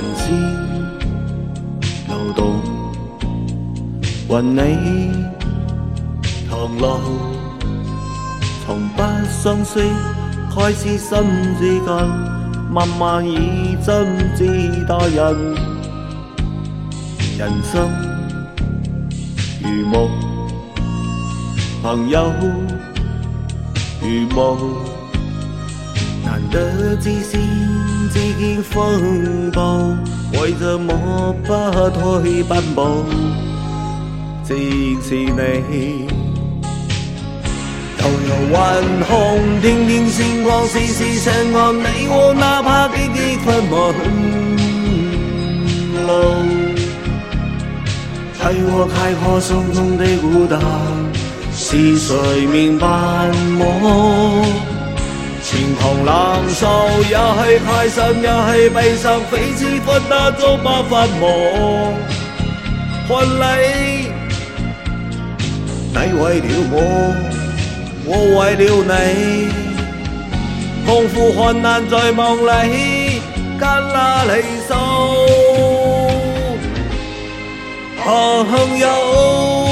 云霄流动，伴你唐路。从不相识开始，心接近，慢慢以真挚待人。人生如梦，朋友如梦。得自信，只经风暴，为着么不退半步？正是你，悠悠晚空，点点星光，丝丝星光，你我哪怕滴滴分朦路，挥我挥霍心中的孤单，是谁明白我？同冷數，也係太上，也係悲上，彼此分擔都不分我。看你你為了我，我為了你，痛苦患難在夢裏，艱難離愁，行行有。